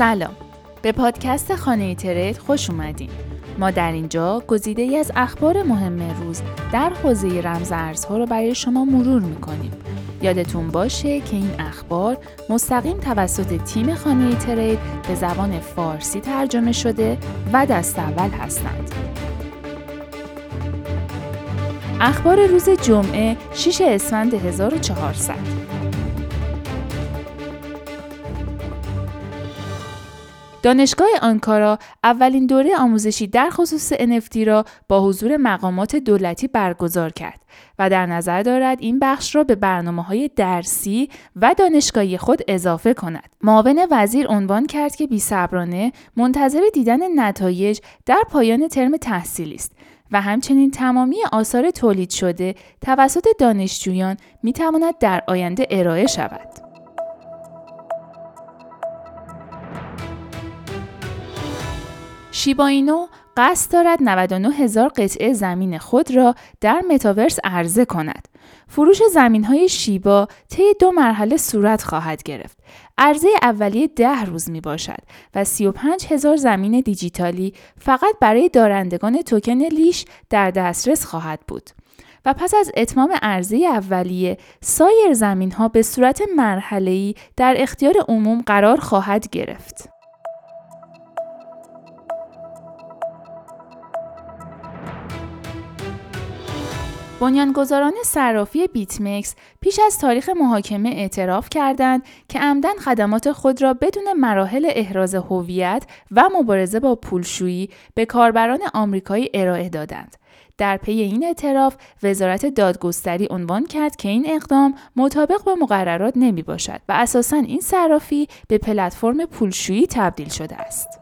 سلام. به پادکست خانه ترید خوش اومدین. ما در اینجا گزیده ای از اخبار مهم روز در حوزه رمز ارزها رو برای شما مرور می‌کنیم. یادتون باشه که این اخبار مستقیم توسط تیم خانه ترید به زبان فارسی ترجمه شده و دست اول هستند. اخبار روز جمعه 6 اسفند 1400 دانشگاه آنکارا اولین دوره آموزشی در خصوص NFT را با حضور مقامات دولتی برگزار کرد و در نظر دارد این بخش را به برنامه های درسی و دانشگاهی خود اضافه کند. معاون وزیر عنوان کرد که بیصبرانه منتظر دیدن نتایج در پایان ترم تحصیلی است و همچنین تمامی آثار تولید شده توسط دانشجویان می تواند در آینده ارائه شود. شیباینو قصد دارد 99 هزار قطعه زمین خود را در متاورس عرضه کند. فروش زمین های شیبا طی دو مرحله صورت خواهد گرفت. عرضه اولیه ده روز می باشد و 35 هزار زمین دیجیتالی فقط برای دارندگان توکن لیش در دسترس خواهد بود. و پس از اتمام عرضه اولیه سایر زمین ها به صورت مرحله در اختیار عموم قرار خواهد گرفت. بنیانگذاران صرافی بیتمکس پیش از تاریخ محاکمه اعتراف کردند که عمدن خدمات خود را بدون مراحل احراز هویت و مبارزه با پولشویی به کاربران آمریکایی ارائه دادند. در پی این اعتراف وزارت دادگستری عنوان کرد که این اقدام مطابق با مقررات نمی باشد و اساساً این صرافی به پلتفرم پولشویی تبدیل شده است.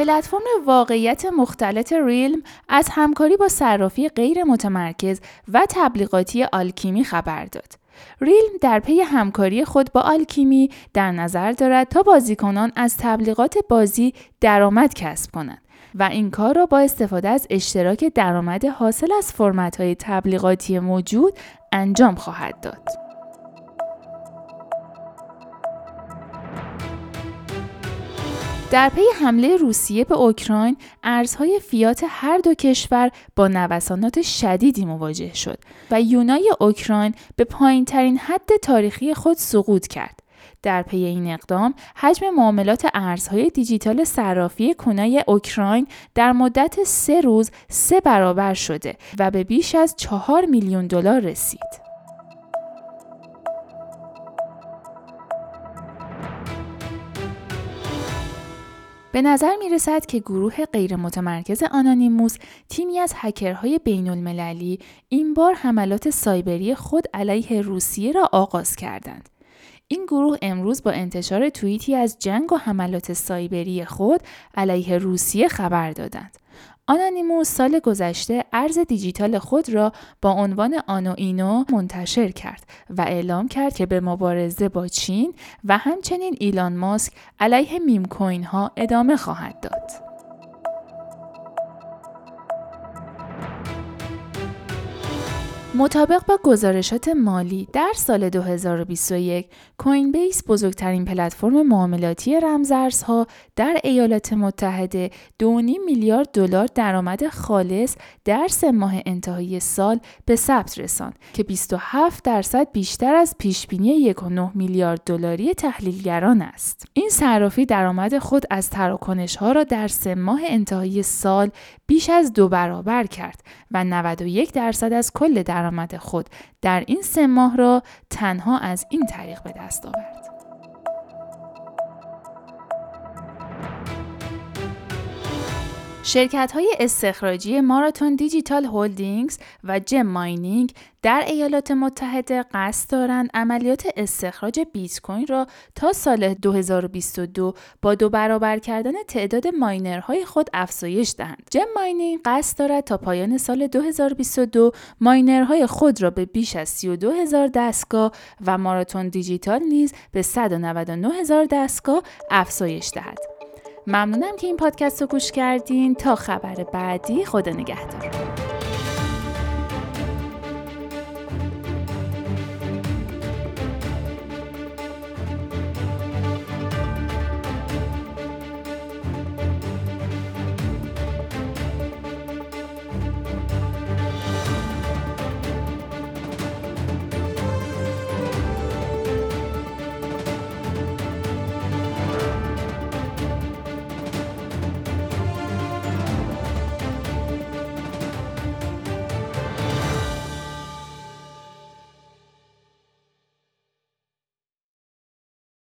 پلتفرم واقعیت مختلط ریلم از همکاری با صرافی غیر متمرکز و تبلیغاتی آلکیمی خبر داد. ریلم در پی همکاری خود با آلکیمی در نظر دارد تا بازیکنان از تبلیغات بازی درآمد کسب کنند و این کار را با استفاده از اشتراک درآمد حاصل از فرمت تبلیغاتی موجود انجام خواهد داد. در پی حمله روسیه به اوکراین ارزهای فیات هر دو کشور با نوسانات شدیدی مواجه شد و هریونای اوکراین به پایین ترین حد تاریخی خود سقوط کرد. در پی این اقدام حجم معاملات ارزهای دیجیتال صرافی Kuna ی اوکراین در مدت سه روز سه برابر شده و به بیش از چهار میلیون دلار رسید. به نظر می رسد که گروه غیر متمرکز آنانیموس تیمی از هکرهای بین المللی این بار حملات سایبری خود علیه روسیه را آغاز کردند. این گروه امروز با انتشار توییتی از جنگ و حملات سایبری خود علیه روسیه خبر دادند. آنانیموس سال گذشته ارز دیجیتال خود را با عنوان آنو اینو منتشر کرد و اعلام کرد که به مبارزه با چین و همچنین ایلان ماسک علیه میم کوین ها ادامه خواهد داد. مطابق با گزارشات مالی در سال 2021 کوین بیس بزرگترین پلتفرم معاملاتی رمزارزها در ایالات متحده 2.5 میلیارد دلار درآمد خالص در سه ماه انتهایی سال به ثبت رساند که 27 درصد بیشتر از پیشبینی 1.9 میلیارد دلاری تحلیلگران است. این صرافی درآمد خود از تراکنش ها را در سه ماه انتهایی سال بیش از دو برابر کرد و 91 درصد از کل درآمد خود در این سه ماه را تنها از این طریق به دست آورد. شرکت های استخراجی ماراتون دیجیتال هولدینگز و جم ماینینگ در ایالات متحده قصد دارند عملیات استخراج بیت کوین را تا سال 2022 با دو برابر کردن تعداد ماینرهای خود افزایش دهند. جم ماینینگ قصد دارد تا پایان سال 2022 ماینرهای خود را به بیش از 32 هزار دستگاه و ماراتون دیجیتال نیز به 199 هزار دستگاه افزایش دهد. ممنونم که این پادکست رو گوش کردین. تا خبر بعدی خدا نگهدار.